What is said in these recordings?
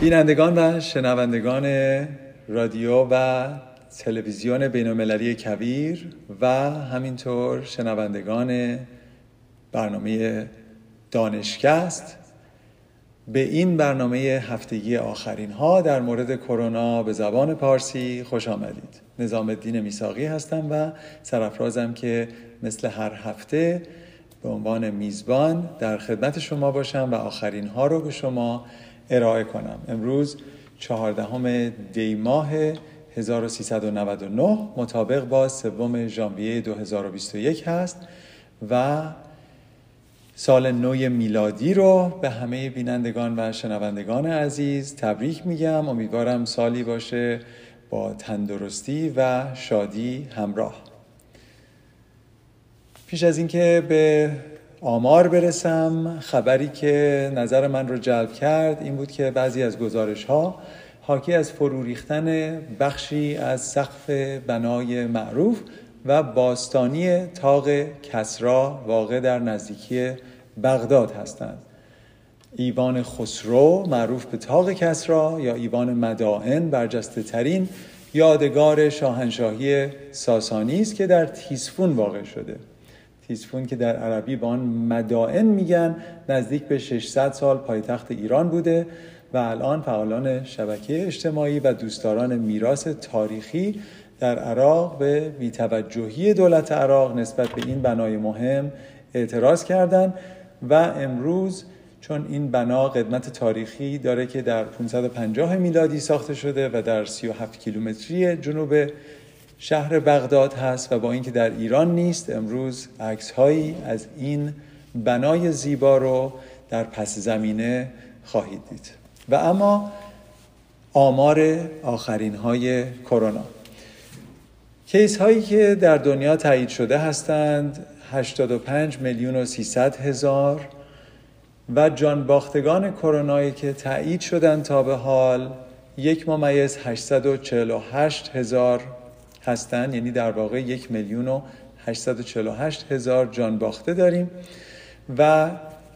بینندگان و شنوندگان رادیو و تلویزیون بینالمللی کبیر و همینطور شنوندگان برنامه دانشکست به این برنامه هفتگی آخرین ها در مورد کرونا به زبان پارسی خوش آمدید. نظام الدین میساقی هستم و سرفرازم که مثل هر هفته به عنوان میزبان در خدمت شما باشم و آخرین ها رو به شما ارائه کنم. امروز چهاردهم دی ماه 1399 مطابق با سوم ژانویه 2021 هست و سال نو میلادی رو به همه بینندگان و شنوندگان عزیز تبریک میگم. امیدوارم سالی باشه با تندرستی و شادی همراه. پیش از اینکه به آمار برسم. خبری که نظر من رو جلب کرد این بود که بعضی از گزارش ها حاکی از فرو ریختن بخشی از سقف بنای معروف و باستانی تاق کسرا واقع در نزدیکی بغداد هستند. ایوان خسرو معروف به تاق کسرا یا ایوان مدائن برجسته ترین یادگار شاهنشاهی ساسانی است که در تیسفون واقع شده. تیسفون که در عربی به آن مدائن میگن نزدیک به 600 سال پایتخت ایران بوده و الان فعالان شبکه اجتماعی و دوستداران میراث تاریخی در عراق به بیتوجهی دولت عراق نسبت به این بنای مهم اعتراض کردند و امروز چون این بنا قدمت تاریخی داره که در 550 میلادی ساخته شده و در 37 کیلومتری جنوب شهر بغداد هست و با اینکه در ایران نیست امروز عکس هایی از این بنای زیبا رو در پس زمینه خواهید دید. و اما آمار آخرین های کرونا. کیس هایی که در دنیا تایید شده هستند 85 میلیون و 300 هزار و جان باختگان کرونایی که تایید شدند تا به حال یک ممیز 848 هزار هستند یعنی در واقع یک میلیون و 848 هزار جان باخته داریم. و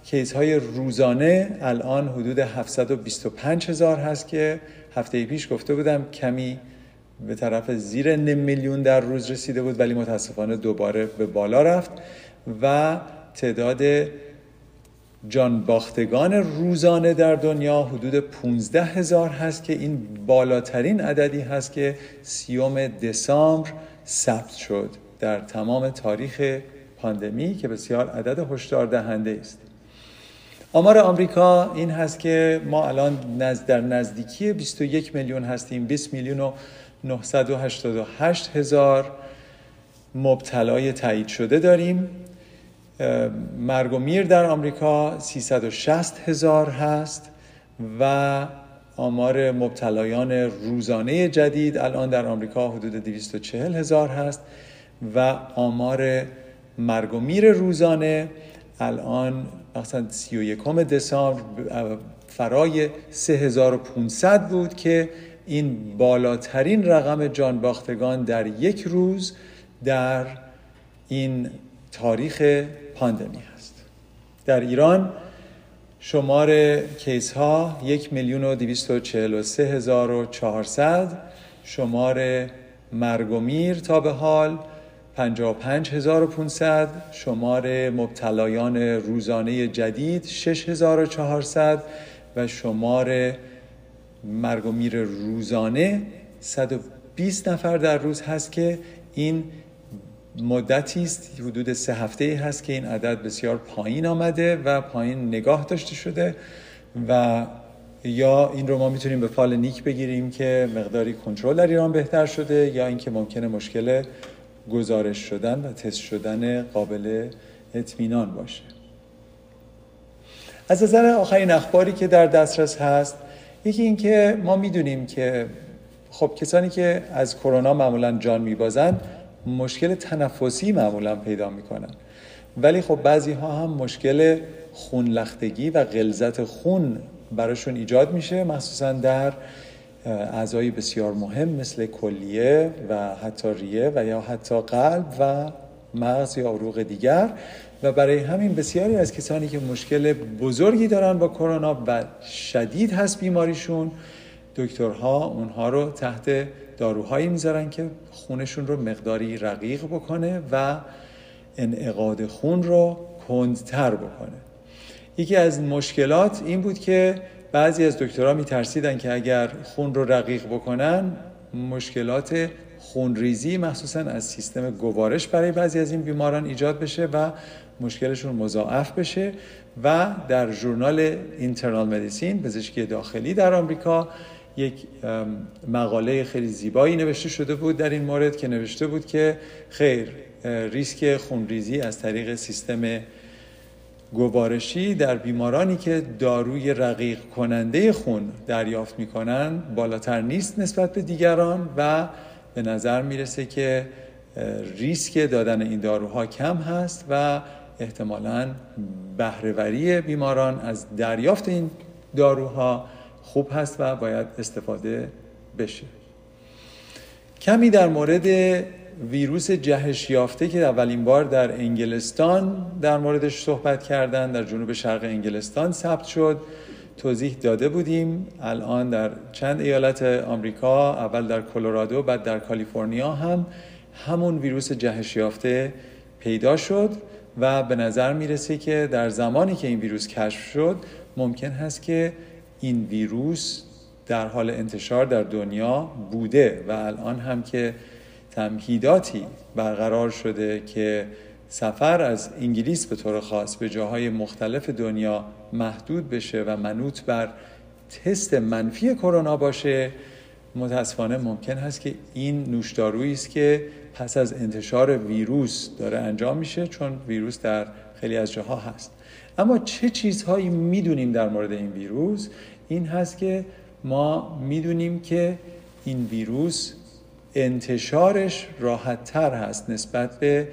کیس های روزانه الان حدود 725 هزار هست که هفته پیش گفته بودم کمی به طرف زیر نیم میلیون در روز رسیده بود ولی متاسفانه دوباره به بالا رفت. و تعداد جان باختگان روزانه در دنیا حدود 15 هزار هست که این بالاترین عددی هست که سیوم دسامبر ثبت شد در تمام تاریخ پاندمی که بسیار عدد هشدار دهنده است. آمار آمریکا این هست که ما الان نزد در نزدیکی 21 میلیون هستیم 20 میلیون و 988 هزار مبتلای تایید شده داریم. مرگ و میر در آمریکا 360 هزار هست و آمار مبتلایان روزانه جدید الان در آمریکا حدود 240 هزار هست و آمار مرگ و میر روزانه الان مثلا 31 دسامبر فرای 3500 بود که این بالاترین رقم جان باختگان در یک روز در این تاریخ پاندمی هست. در ایران شمار کیس ها یک میلیون و شمار مرگ و میر تا به حال پنجا و پنج هزار و پونصد شمار مبتلایان روزانه جدید شش هزار و چهارصد و شمار مرگ و میر روزانه 120 نفر در روز هست که این مدتی است حدود سه هفته هست که این عدد بسیار پایین آمده و پایین نگاه داشته شده و یا این رو ما می‌تونیم به فال نیک بگیریم که مقداری کنترل در ایران بهتر شده یا اینکه ممکنه مشکل گزارش شدن و تست شدن قابل اطمینان باشه. از نظر آخرین اخباری که در دسترس هست یکی اینکه ما می‌دونیم که خب کسانی که از کرونا معمولا جان میبازن مشکل تنفسی معمولا پیدا می‌کنن. ولی خب بعضی ها هم مشکل خون لختگی و غلظت خون براشون ایجاد میشه مخصوصا در اعضای بسیار مهم مثل کلیه و حتی ریه و یا حتی قلب و مغز یا عروق دیگر. و برای همین بسیاری از کسانی که مشکل بزرگی دارن با کرونا و شدید هست بیماریشون دکترها اونها رو تحت داروهایی می‌ذارن که خونشون رو مقداری رقیق بکنه و انعقاد خون رو کندتر بکنه. یکی از مشکلات این بود که بعضی از دکترها میترسیدن که اگر خون رو رقیق بکنن مشکلات خونریزی مخصوصا از سیستم گوارش برای بعضی از این بیماران ایجاد بشه و مشکلشون مضاعف بشه و در ژورنال اینترنال مدیسین پزشکی داخلی در آمریکا یک مقاله خیلی زیبایی نوشته شده بود در این مورد که نوشته بود که خیر ریسک خونریزی از طریق سیستم گوارشی در بیمارانی که داروی رقیق کننده خون دریافت می‌کنن بالاتر نیست نسبت به دیگران و به نظر می‌رسه که ریسک دادن این داروها کم هست و احتمالا بهرهوری بیماران از دریافت این داروها خوب هست و باید استفاده بشه. کمی در مورد ویروس جهش یافته که اولین بار در انگلستان در موردش صحبت کردن در جنوب شرق انگلستان ثبت شد. توضیح داده بودیم. الان در چند ایالت آمریکا اول در کلرادو بعد در کالیفرنیا هم همون ویروس جهش یافته پیدا شد و به نظر می‌رسه که در زمانی که این ویروس کشف شد ممکن هست که این ویروس در حال انتشار در دنیا بوده و الان هم که تمهیداتی برقرار شده که سفر از انگلیس به طور خاص به جاهای مختلف دنیا محدود بشه و منوط بر تست منفی کرونا باشه متاسفانه ممکن هست که این نوشدارویی است که پس از انتشار ویروس داره انجام میشه چون ویروس در خیلی از جاها هست. اما چه چیزهایی می‌دونیم در مورد این ویروس؟ این هست که ما می‌دونیم که این ویروس انتشارش راحت تر هست نسبت به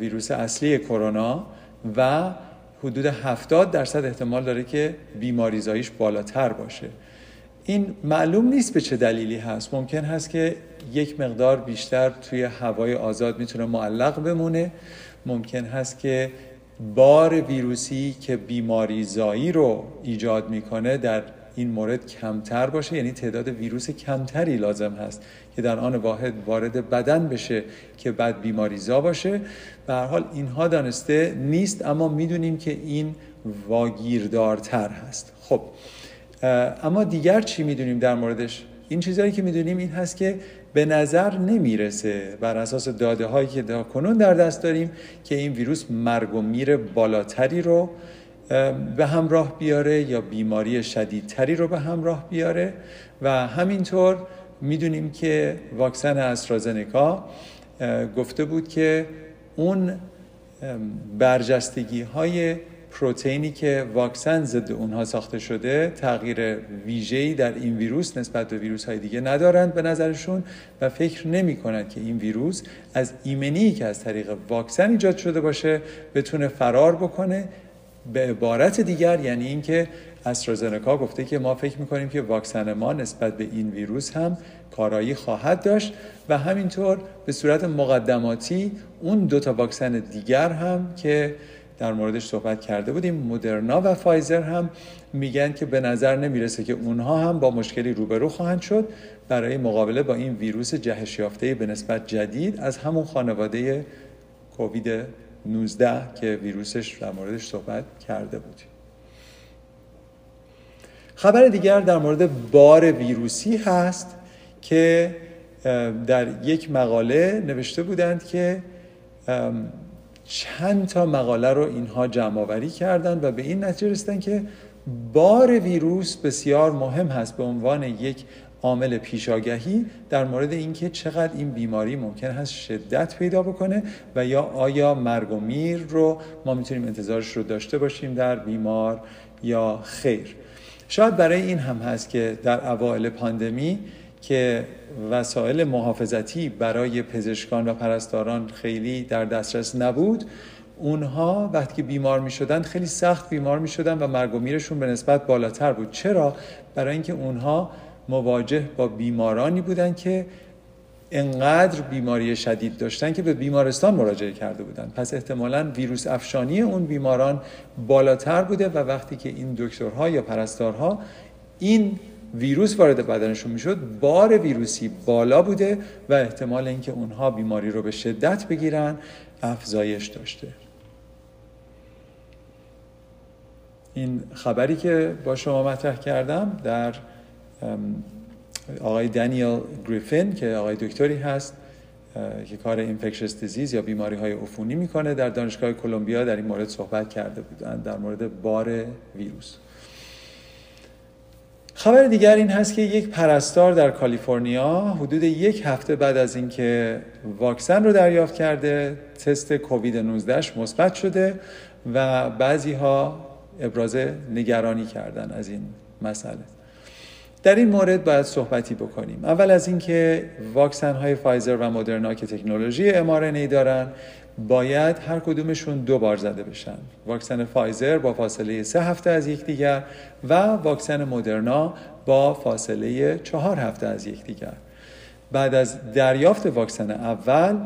ویروس اصلی کرونا و حدود 70 درصد احتمال داره که بیماریزاییش بالاتر باشه. این معلوم نیست به چه دلیلی هست. ممکن هست که یک مقدار بیشتر توی هوای آزاد می‌تونه معلق بمونه. ممکن هست که بار ویروسی که بیماریزایی رو ایجاد می‌کنه در این مورد کمتر باشه یعنی تعداد ویروس کمتری لازم هست که در آن واحد وارد بدن بشه که بعد بیماریزا باشه. به هر حال اینها دانسته نیست اما می‌دونیم که این واگیردارتر هست. خب اما دیگر چی می‌دونیم در موردش؟ این چیزهایی که می‌دونیم این هست که به نظر نمی‌رسه. بر اساس داده هایی که دا کنون در دست داریم که این ویروس مرگ و میر بالاتری رو به همراه بیاره یا بیماری شدیدتری رو به همراه بیاره. و همینطور می‌دونیم که واکسن استرازنکا گفته بود که اون برجستگی های پروتئینی که واکسن ضد اونها ساخته شده تغییر ویژه‌ای در این ویروس نسبت به ویروس های دیگه ندارند به نظرشون و فکر نمی کنند که این ویروس از ایمنی که از طریق واکسن ایجاد شده باشه بتونه فرار بکنه. به عبارت دیگر یعنی اینکه استرازنکا گفته که ما فکر می‌کنیم که واکسن ما نسبت به این ویروس هم کارایی خواهد داشت و همینطور به صورت مقدماتی اون دو تا واکسن دیگر هم که در موردش صحبت کرده بودیم. مدرنا و فایزر هم میگن که به نظر نمی‌رسه که اونها هم با مشکلی روبرو خواهند شد. برای مقابله با این ویروس جهش یافته به نسبت جدید از همون خانواده کووید 19 که ویروسش در موردش صحبت کرده بودیم. خبر دیگر در مورد بار ویروسی هست که در یک مقاله نوشته بودند که چند تا مقاله رو اینها جمع آوری کردند و به این نتیجه رسیدن که بار ویروس بسیار مهم هست به عنوان یک عامل پیشاگهی در مورد اینکه چقدر این بیماری ممکن هست شدت پیدا بکنه و یا آیا مرگ و میر رو ما می‌تونیم انتظارش رو داشته باشیم در بیمار یا خیر. شاید برای این هم هست که در اوایل پاندمی که وسایل محافظتی برای پزشکان و پرستاران خیلی در دسترس نبود. اونها وقتی که بیمار می شدن خیلی سخت بیمار می شدن و مرگ و میرشون به نسبت بالاتر بود. چرا؟ برای اینکه اونها مواجه با بیمارانی بودن که انقدر بیماری شدید داشتن که به بیمارستان مراجعه کرده بودن. پس احتمالا ویروس افشانی اون بیماران بالاتر بوده و وقتی که این دکترها یا پرستارها این ویروس وارد بدنشون می‌شد بار ویروسی بالا بوده و احتمال اینکه اونها بیماری رو به شدت بگیرن افزایش داشته. این خبری که با شما مطرح کردم در آقای دانیل گریفین که آقای دکتری هست که کار اینفکشس دیزیز یا بیماری های عفونی می‌کنه در دانشگاه کلمبیا در این مورد صحبت کرده بودند در مورد بار ویروس. خبر دیگر این هست که یک پرستار در کالیفرنیا حدود یک هفته بعد از اینکه واکسن رو دریافت کرده تست کووید 19 مثبت شده و بعضی ها ابراز نگرانی کردن از این مسئله. در این مورد باید صحبتی بکنیم. اول از اینکه واکسن های فایزر و مدرنا که تکنولوژی ای دارن باید هر کدومشون دو بار زده بشن. واکسن فایزر با فاصله سه هفته از یکدیگر و واکسن مدرنا با فاصله چهار هفته از یکدیگر. بعد از دریافت واکسن اول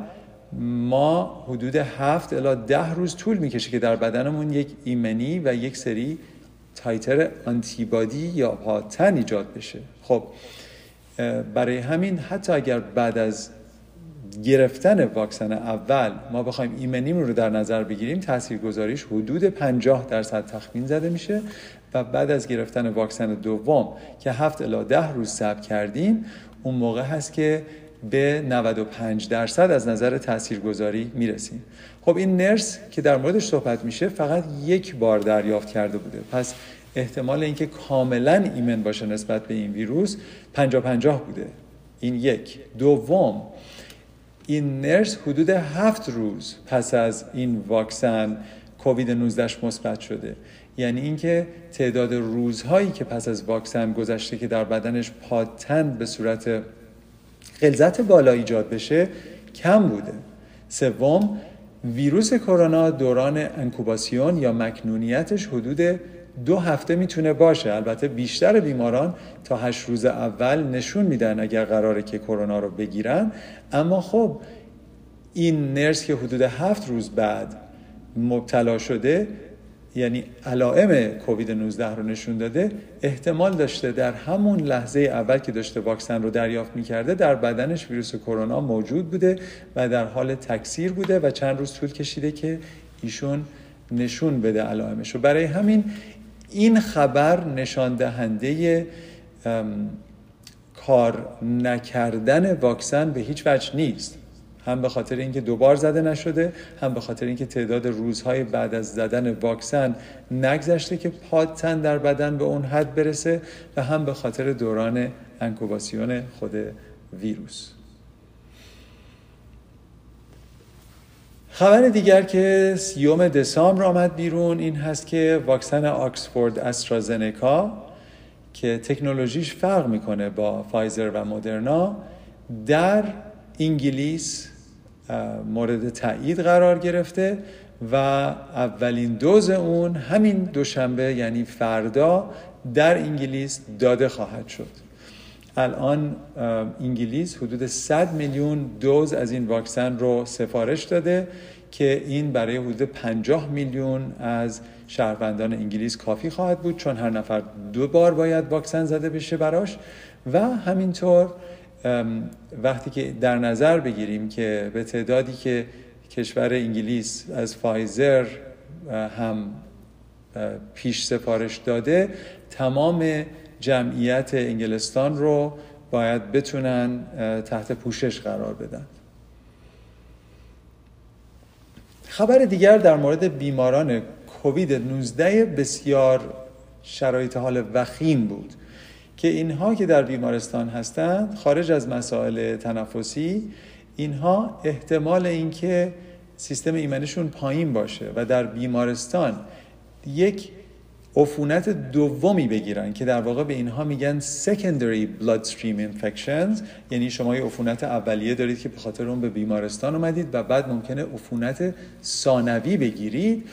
ما حدود هفت الی ده روز طول می‌کشه که در بدنمون یک ایمنی و یک سری titer antibody یا پادتن ایجاد بشه. خب برای همین حتی اگر بعد از گرفتن واکسن اول ما بخوایم ایمنیم رو در نظر بگیریم تاثیرگذاریش حدود 50 درصد تخمین زده میشه و بعد از گرفتن واکسن دوم که 7 الی 10 روز صبر کردیم اون موقع هست که به 95 درصد از نظر تاثیرگذاری می‌رسیم. خب این نرس که در موردش صحبت میشه فقط یک بار دریافت کرده بوده. پس احتمال اینکه کاملا ایمن باشه نسبت به این ویروس 50 50 بوده. این یک. دوم این نرس حدود هفت روز پس از این واکسن کووید 19 مثبت شده. یعنی اینکه تعداد روزهایی که پس از واکسن گذشته که در بدنش پاتن به صورت غلظت بالا ایجاد بشه کم بوده. سوم ویروس کرونا دوران انکوباسیون یا مکنونیتش حدود دو هفته می‌تونه باشه. البته بیشتر بیماران تا هشت روز اول نشون میدن اگر قراره که کرونا رو بگیرن. اما خب این نرس که حدود هفت روز بعد مبتلا شده یعنی علائم کووید 19 رو نشون داده احتمال داشته در همون لحظه اول که داشته واکسن رو دریافت می‌کرده در بدنش ویروس کرونا موجود بوده و در حال تکثیر بوده و چند روز طول کشیده که ایشون نشون بده علائمش رو. برای همین این خبر نشان دهنده کار نکردن واکسن به هیچ وجه نیست. هم به خاطر اینکه دوبار زده نشده هم به خاطر اینکه تعداد روزهای بعد از زدن واکسن نگذشته که پادتن در بدن به اون حد برسه و هم به خاطر دوران انکوباسیون خود ویروس. خبر دیگر که سیوم دسامبر آمد بیرون این هست که واکسن آکسفورد استرازنکا که تکنولوژیش فرق می‌کنه با فایزر و مدرنا در انگلیس مورد تایید قرار گرفته و اولین دوز اون همین دوشنبه یعنی فردا در انگلیس داده خواهد شد. الان انگلیس حدود 100 میلیون دوز از این واکسن رو سفارش داده که این برای حدود 50 میلیون از شهروندان انگلیس کافی خواهد بود چون هر نفر دو بار باید واکسن زده بشه براش. و همینطور وقتی که در نظر بگیریم که به تعدادی که کشور انگلیس از فایزر هم پیش سفارش داده تمام جمعیت انگلستان رو باید بتونن تحت پوشش قرار بدن. خبر دیگر در مورد بیماران کووید 19 بسیار شرایط حال وخیم بود که اینها که در بیمارستان هستند خارج از مسائل تنفسی اینها احتمال اینکه سیستم ایمنشون پایین باشه و در بیمارستان یک عفونت دومی بگیرن که در واقع به اینها میگن secondary bloodstream infections. یعنی شما یه عفونت اولیه دارید که به خاطر اون به بیمارستان اومدید و بعد ممکنه عفونت ثانوی بگیرید.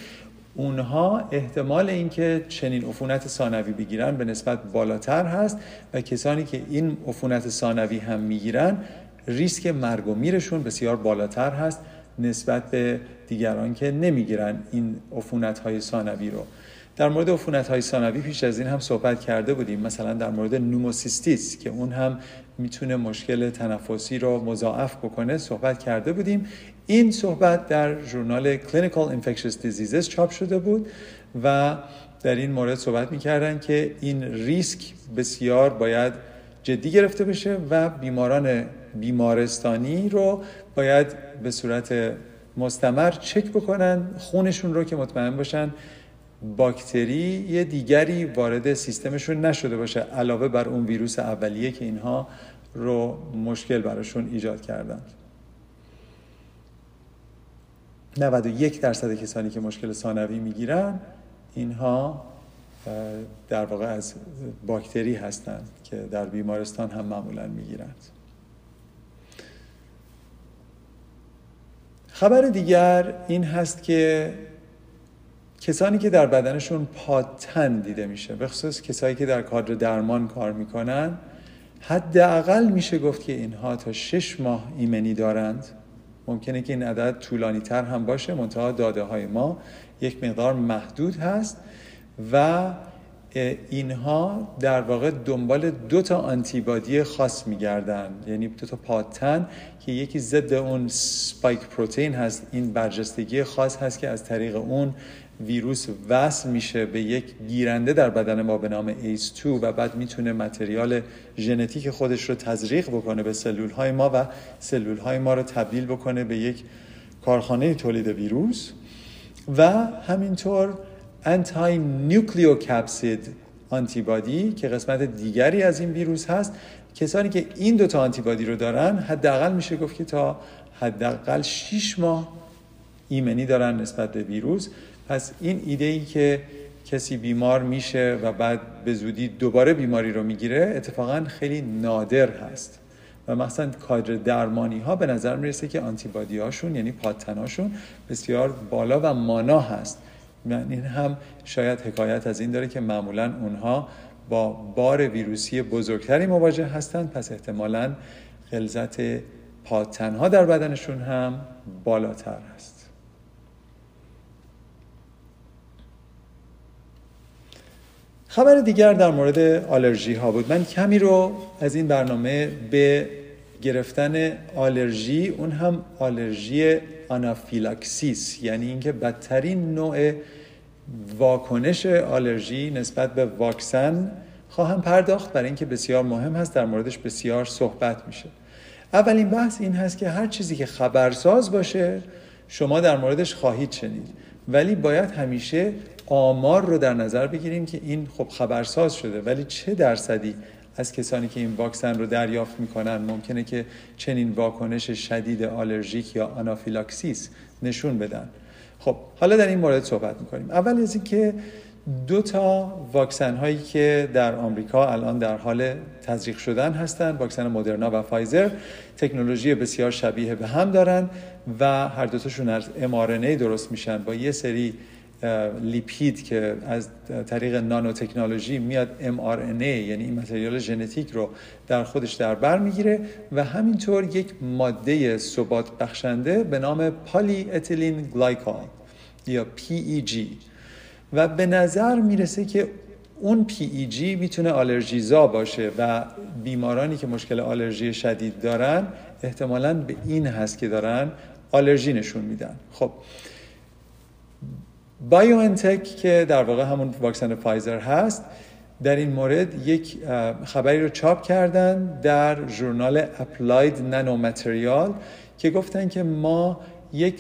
اونها احتمال اینکه چنین عفونت ثانوی بگیرن به نسبت بالاتر هست و کسانی که این عفونت ثانوی هم می‌گیرن ریسک مرگ و میرشون بسیار بالاتر هست نسبت به دیگران که نمی‌گیرن این عفونت های ثانوی رو. در مورد عفونت های ثانوی پیش از این هم صحبت کرده بودیم. مثلا در مورد نوموسیستیس که اون هم می‌تونه مشکل تنفسی رو مضاعف بکنه صحبت کرده بودیم. این صحبت در ژورنال Clinical Infectious Diseases چاپ شده بود و در این مورد صحبت می‌کردن که این ریسک بسیار باید جدی گرفته بشه و بیماران بیمارستانی رو باید به صورت مستمر چک بکنن خونشون رو که مطمئن باشن باکتری یه دیگری وارد سیستمشون نشده باشه علاوه بر اون ویروس اولیه که اینها رو مشکل براشون ایجاد کردن 91 درصد کسانی که مشکل ثانوی می‌گیرن اینها در واقع از باکتری هستند که در بیمارستان هم معمولا می‌گیرند. خبر دیگر این هست که کسانی که در بدنشون پاتن دیده میشه به خصوص کسایی که در کادر درمان کار می‌کنن حداقل میشه گفت که اینها تا شش ماه ایمنی دارند. ممکنه که این عدد طولانی تر هم باشه منتها داده های ما یک مقدار محدود هست و اینها در واقع دنبال دو تا آنتیبادی خاص میگردن. یعنی دو تا پاتن که یکی ضد اون سپایک پروتئین هست این برجستگی خاص هست که از طریق اون ویروس وصل میشه به یک گیرنده در بدن ما به نام ACE2 و بعد می‌تونه متریال ژنتیک خودش رو تزریق بکنه به سلول های ما و سلول های ما رو تبدیل بکنه به یک کارخانه تولید ویروس. و همینطور انتای نیوکلیوکپسید آنتیبادی که قسمت دیگری از این ویروس هست. کسانی که این دوتا آنتیبادی رو دارن حداقل میشه گفت که تا حداقل 6 ماه ایمنی دارن نسبت به ویروس. پس این ایده ای که کسی بیمار میشه و بعد به زودی دوباره بیماری رو می‌گیره اتفاقا خیلی نادر هست. و مثلا کادر درمانی ها به نظر می‌رسه که آنتیبادی هاشون یعنی پادتناشون بسیار بالا و مانا هست. این هم شاید حکایت از این داره که معمولا اونها با بار ویروسی بزرگتری مواجه هستند. پس احتمالا غلظت پادتنها در بدنشون هم بالاتر هست. خبر دیگر در مورد آلرژی ها بود. من کمی رو از این برنامه به گرفتن آلرژی اون هم آلرژی آنافیلاکسیس یعنی اینکه بدترین نوع واکنش آلرژی نسبت به واکسن خواهم پرداخت. برای اینکه بسیار مهم هست در موردش بسیار صحبت میشه. اولین بحث این هست که هر چیزی که خبرساز باشه شما در موردش خواهید شنید. ولی باید همیشه آمار رو در نظر بگیریم که این خب خبرساز شده. ولی چه درصدی از کسانی که این واکسن رو دریافت می‌کنن ممکنه که چنین واکنش شدید آلرژیک یا آنافیلاکسیس نشون بدن؟ خب حالا در این مورد صحبت می‌کنیم. اول از اینکه دو تا واکسن هایی که در آمریکا الان در حال تزریق شدن هستند واکسن مدرنا و فایزر تکنولوژی بسیار شبیه به هم دارن و هر دوتاشون از mRNA درست میشن. با یه سری لیپید که از طریق نانو تکنولوژی میاد mRNA یعنی این متریال ژنتیک رو در خودش در بر می‌گیره و همینطور یک ماده ثبات بخشنده به نام پالی اتیلین گلایکول یا PEG و به نظر می‌رسه که اون PEG می‌تونه آلرژیزا باشه و بیمارانی که مشکل آلرژی شدید دارن احتمالا به این هست که دارن آلرژی نشون میدن. خب بایو ان تک که در واقع همون واکسن فایزر هست در این مورد یک خبری رو چاپ کردن در ژورنال Applied Nano Material که گفتن که ما یک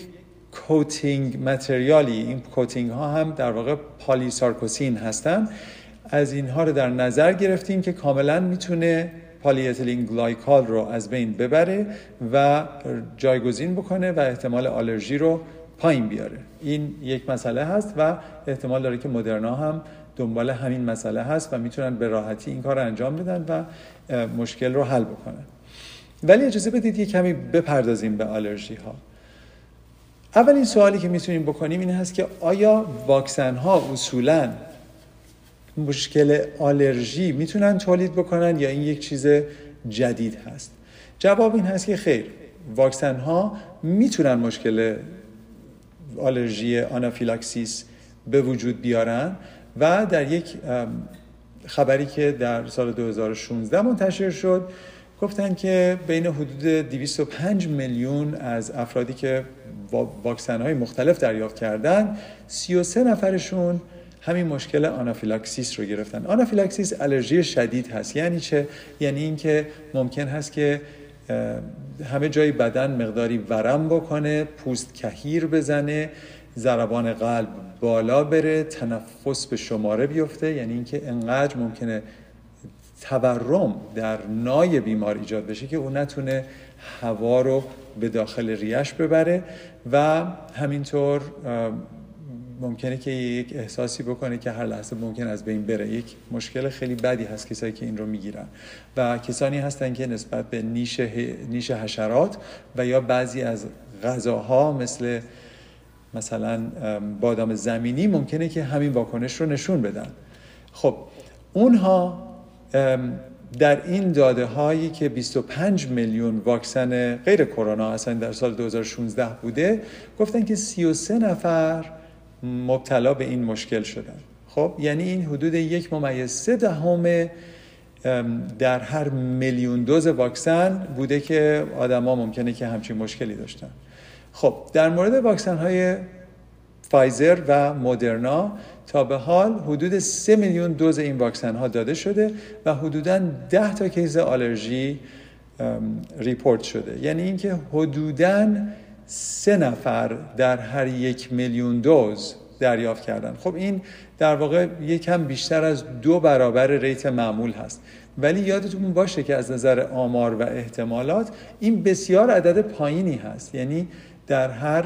coating material ی این coating ها هم در واقع polysarcosine هستن. از اینها رو در نظر گرفتیم که کاملا می‌تونه polyethylene glycol رو از بین ببره و جایگزین بکنه و احتمال آلرژی رو پایین بیاره. این یک مسئله هست و احتمال داره که مدرنا هم دنبال همین مسئله هست و می‌تونن به راحتی این کار رو انجام بدن و مشکل رو حل بکنن. ولی اجازه بدید یه کمی بپردازیم به آلرژی ها اولین سوالی که می‌تونیم بکنیم این هست که آیا واکسن ها اصولا مشکل آلرژی می‌تونن تولید بکنن یا این یک چیز جدید هست؟ جواب این هست که خیر واکسن ها می‌تونن مشکل آلرژی آنافیلاکسیس به وجود بیارن و در یک خبری که در سال 2016 منتشر شد گفتن که بین حدود 205 میلیون از افرادی که واکسن های مختلف دریافت کردن 33 نفرشون همین مشکل آنافیلاکسیس رو گرفتن. آنافیلاکسیس آلرژی شدید هست. یعنی چه؟ یعنی اینکه ممکن هست که همه جای بدن مقداری ورم بکنه پوست کهیر بزنه ضربان قلب بالا بره تنفس به شماره بیفته. یعنی اینکه انقدر ممکنه تورم در نای بیمار ایجاد بشه که اون نتونه هوا رو به داخل ریش ببره. و همینطور ممکنه که یک احساسی بکنه که هر لحظه ممکن از بین بره. یک مشکل خیلی بدی هست کسایی که این رو می‌گیرن. و کسانی هستن که نسبت به نیش, نیش حشرات و یا بعضی از غذاها مثل مثلا بادام زمینی ممکنه که همین واکنش رو نشون بدن. خب اونها در این داده هایی که 25 میلیون واکسن غیر کرونا اصلا در سال 2016 بوده گفتن که 33 نفر مبتلا به این مشکل شدن. خب یعنی این حدود یک ممیز سه دهم در هر میلیون دوز واکسن بوده که آدما ممکنه که همچین مشکلی داشتن. خب در مورد واکسن های فایزر و مدرنا تا به حال حدود 3 میلیون دوز این واکسن ها داده شده و حدودا 10 تا case آلرژی report شده. یعنی اینکه حدودا سه نفر در هر یک میلیون دوز دریافت کردن خب این در واقع یکم بیشتر از دو برابر rate معمول هست. ولی یادتون باشه که از نظر آمار و احتمالات این بسیار عدد پایینی هست. یعنی در هر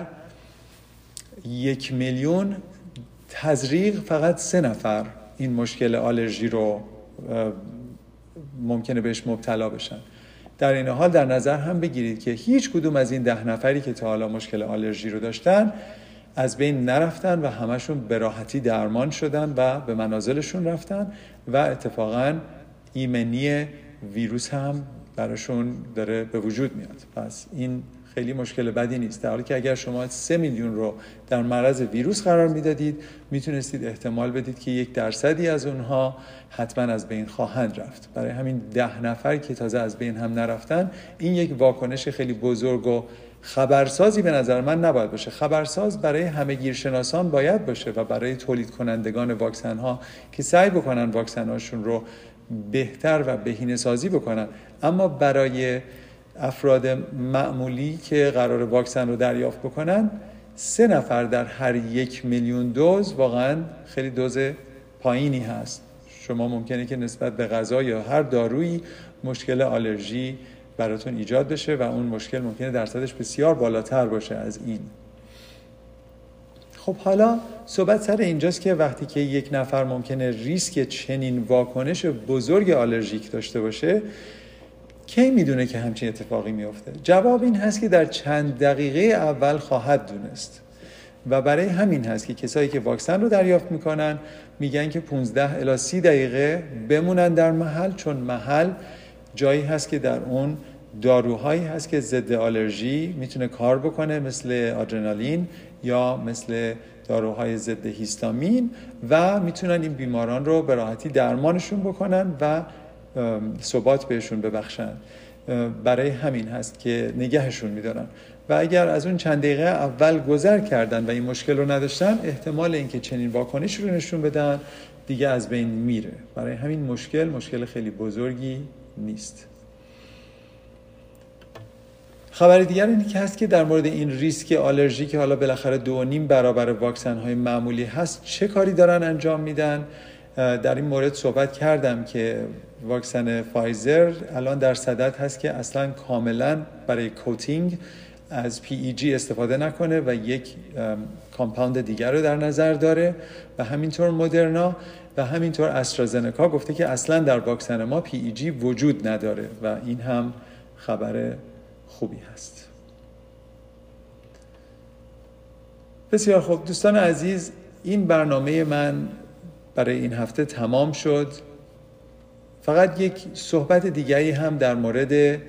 یک میلیون تزریق فقط سه نفر این مشکل آلرژی رو ممکنه بهش مبتلا بشن. در این حال در نظر هم بگیرید که هیچ کدوم از این ده نفری که تا حالا مشکل آلرژی رو داشتن از بین نرفتن و همشون به راحتی درمان شدن و به منازلشون رفتن و اتفاقا ایمنی ویروس هم براشون داره به وجود میاد. پس این خیلی مشکل بدی نیست. در حالی که اگر شما سه میلیون رو در معرض ویروس قرار می‌دادید می‌تونستید احتمال بدید که یک درصدی از اونها حتما از بین خواهند رفت. برای همین ده نفر که تازه از بین هم نرفتن این یک واکنش خیلی بزرگ و خبرسازی به نظر من نباید باشه. خبرساز برای همه گیرشناسان باید باشه و برای تولید کنندگان واکسن ها که سعی بکنن واکسن هاشون رو بهتر و بهینه سازی بکنن. اما برای افراد معمولی که قرار واکسن رو دریافت بکنن سه نفر در هر یک میلیون دوز واقعا خیلی دوز پایینی هست. شما ممکنه که نسبت به غذا یا هر دارویی مشکل آلرژی براتون ایجاد بشه و اون مشکل ممکنه درصدش بسیار بالاتر باشه از این. خب حالا صحبت سر اینجاست که وقتی که یک نفر ممکنه ریسک چنین واکنش بزرگ آلرژیک داشته باشه کی می‌دونه که همچین اتفاقی میفته جواب این هست که در چند دقیقه اول خواهد دونست. و برای همین هست که کسایی که واکسن رو دریافت می‌کنن میگن که 15 الی 30 دقیقه بمونن در محل چون محل جایی هست که در اون داروهایی هست که ضد آلرژی می‌تونه کار بکنه مثل آدرنالین یا مثل داروهای ضد هیستامین و می‌تونن این بیماران رو به راحتی درمانشون بکنن و ثبات بهشون ببخشن. برای همین هست که نگهشون میدارن. و اگر از اون چند دقیقه اول گذر کردن و این مشکل رو نداشتن احتمال اینکه چنین واکنش رو نشون بدن دیگه از بین میره. برای همین مشکل مشکل خیلی بزرگی نیست. خبر دیگر اینه که هست که در مورد این ریسک آلرژی که حالا بالاخره دو نیم برابر واکسن های معمولی هست چه کاری دارن انجام میدن؟ در این مورد صحبت کردم که واکسن فایزر الان در صدد هست که اصلا کاملا برای coating از PEG استفاده نکنه و یک compound دیگر رو در نظر داره و همینطور مدرنا و همینطور استرازنکا گفته که اصلا در واکسن ما PEG وجود نداره و این هم خبر خوبی هست. بسیار خوب. دوستان عزیز این برنامه من برای این هفته تمام شد. فقط یک صحبت دیگری هم در مورد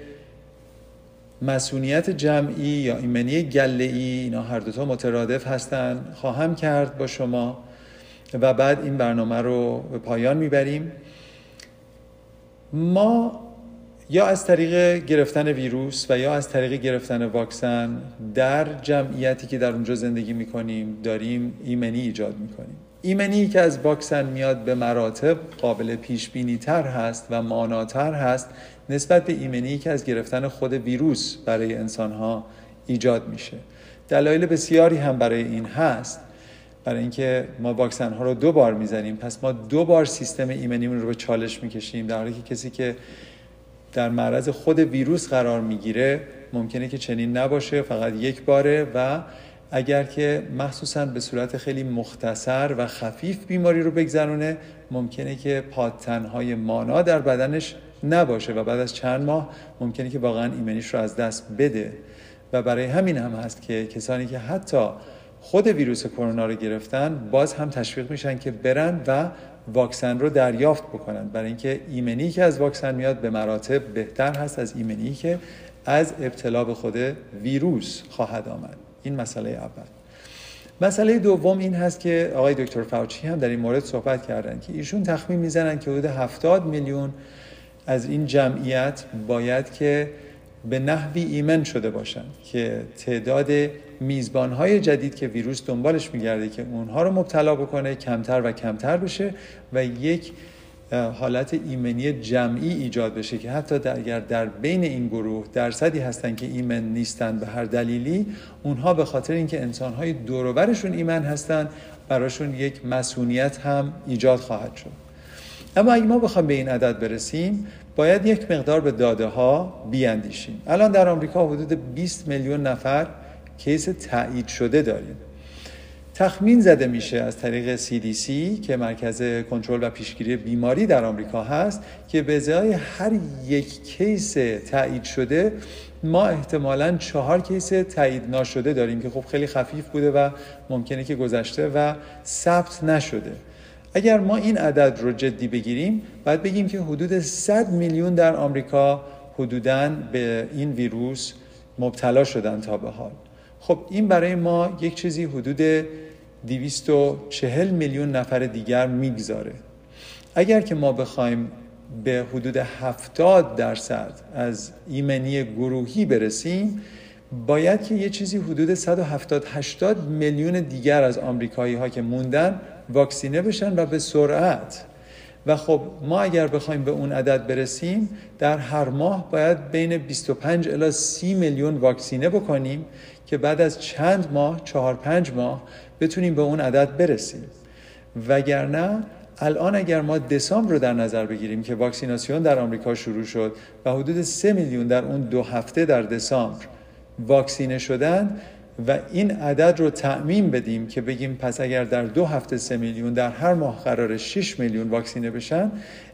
مسئولیت جمعی یا ایمنی گله ای اینا هر دوتا مترادف هستن. خواهم کرد با شما و بعد این برنامه رو به پایان می‌بریم. ما یا از طریق گرفتن ویروس و یا از طریق گرفتن واکسن در جمعیتی که در اونجا زندگی می‌کنیم داریم ایمنی ایجاد می‌کنیم. ایمنی که از واکسن میاد به مراتب قابل پیش بینی تر هست و ماناتر هست نسبت به ایمنی که از گرفتن خود ویروس برای انسان ها ایجاد میشه. دلایل بسیاری هم برای این هست. برای اینکه ما واکسن ها رو دو بار می‌زنیم پس ما دو بار سیستم ایمنیمون رو به چالش می‌کشیم. در حالی که کسی که در معرض خود ویروس قرار می‌گیره ممکنه که چنین نباشه فقط یک باره و اگر که مخصوصا به صورت خیلی مختصر و خفیف بیماری رو بگذرونه ممکنه که پادتنهای مانا در بدنش نباشه و بعد از چند ماه ممکنه که واقعا ایمنیش رو از دست بده. و برای همین هم هست که کسانی که حتی خود ویروس کرونا رو گرفتن باز هم تشویق میشن که برن و واکسن رو دریافت بکنن. برای اینکه ایمنی که از واکسن میاد به مراتب بهتر هست از ایمنی که از ابتلا به خود ویروس خواهد آمد. این مسئله اول. مسئله دوم این هست که آقای دکتر فاوچی هم در این مورد صحبت کردن که ایشون تخمین می‌زنن که حدود 70 میلیون از این جمعیت باید که به نحوی ایمن شده باشن که تعداد میزبانهای جدید که ویروس دنبالش میگرده که اونها رو مبتلا بکنه کمتر و کمتر بشه و یک حالت ایمنی جمعی ایجاد بشه که حتی اگر در بین این گروه درصدی هستن که ایمن نیستن به هر دلیلی اونها به خاطر اینکه انسانهای دوروبرشون ایمن هستن براشون یک مسئولیت هم ایجاد خواهد شد. اما اگه ما بخوام به این عدد برسیم باید یک مقدار به داده ها بیاندیشیم. الان در آمریکا حدود 20 میلیون نفر کیس تایید شده داریم. تخمین زده میشه از طریق CDC که مرکز کنترل و پیشگیری بیماری در آمریکا هست که به ازای هر یک کیس تایید شده ما احتمالا چهار کیس تایید ناشده داریم که خب خیلی خفیف بوده و ممکنه که گذشته و ثبت نشده. اگر ما این عدد رو جدی بگیریم باید بگیم که حدود 100 میلیون در آمریکا حدوداً به این ویروس مبتلا شدن تا به حال. خب این برای ما یک چیزی حدود 240 میلیون نفر دیگر می‌گذاره. اگر که ما بخوایم به حدود 70 درصد از ایمنی گروهی برسیم باید که یه چیزی حدود 170 80 میلیون دیگر از آمریکایی ها که موندن واکسینه بشن و به سرعت. و خب ما اگر بخوایم به اون عدد برسیم در هر ماه باید بین 25 الی 30 میلیون واکسینه بکنیم که بعد از چند ماه چهار پنج ماه بتونیم به اون عدد برسیم. وگرنه الان اگر ما دسامبر رو در نظر بگیریم که واکسیناسیون در آمریکا شروع شد و حدود 3 میلیون در اون دو هفته در دسامبر واکسینه شدن و این عدد رو تعمین بدیم که بگیم پس اگر در دو هفته سه میلیون در هر ماه قرار 6 میلیون واکسینه بشن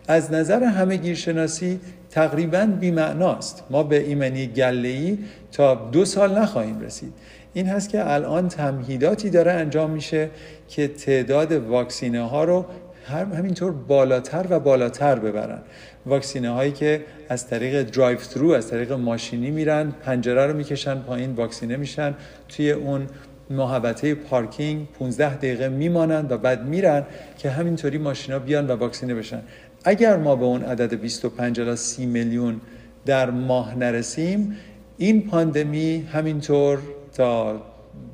از نظر همه گیرشناسی تقریبا بیمعناست. ما به ایمنی گله‌ای تا دو سال نخواهیم رسید. این هست که الان تمهیداتی داره انجام میشه که تعداد واکسینه ها رو همینطور بالاتر و بالاتر ببرن. واکسینه هایی که از طریق drive through از طریق ماشینی میرن پنجره رو می‌کشن پایین واکسینه میشن توی اون محوطه پارکینگ 15 دقیقه میمانند و بعد میرن که همینطوری ماشینا بیان و واکسینه بشن. اگر ما به اون عدد 25 الی 30 میلیون در ماه نرسیم این پاندمی همینطور تا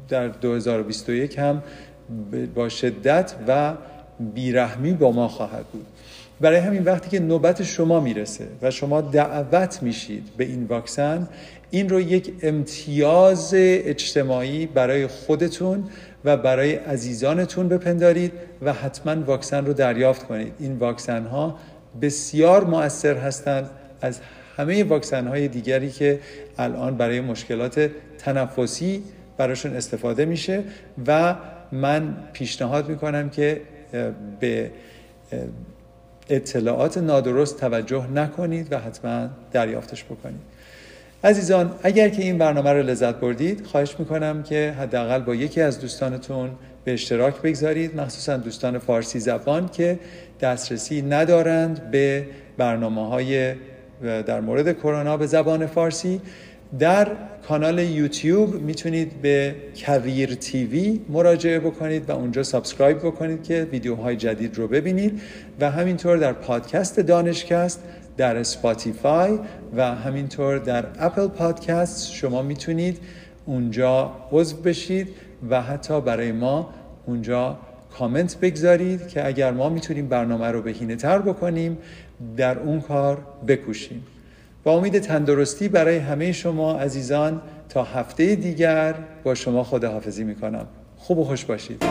در 2021 هم با شدت و بیرحمی با ما خواهد بود. برای همین وقتی که نوبت شما می‌رسه و شما دعوت میشید به این واکسن این رو یک امتیاز اجتماعی برای خودتون و برای عزیزانتون بپندارید و حتما واکسن رو دریافت کنید. این واکسن ها بسیار مؤثر هستند از همه واکسن های دیگری که الان برای مشکلات تنفسی براشون استفاده میشه و من پیشنهاد می‌کنم که به اطلاعات نادرست توجه نکنید و حتما دریافتش بکنید. عزیزان اگر که این برنامه رو لذت بردید خواهش می‌کنم که حداقل با یکی از دوستانتون به اشتراک بگذارید مخصوصا دوستان فارسی زبان که دسترسی ندارند به برنامه های در مورد کرونا به زبان فارسی. در کانال یوتیوب می‌تونید به کریر TV مراجعه بکنید و اونجا subscribe بکنید که ویدیوهای جدید رو ببینید و همینطور در پادکست دانشکست در اسپاتیفای و همینطور در اپل پادکست شما می‌تونید اونجا عضو بشید و حتی برای ما اونجا کامنت بگذارید که اگر ما می‌تونیم برنامه رو بهینه تر بکنیم در اون کار بکوشیم. با امید تندرستی برای همه شما عزیزان تا هفته دیگر با شما خداحافظی می‌کنم. خوب و خوش باشید.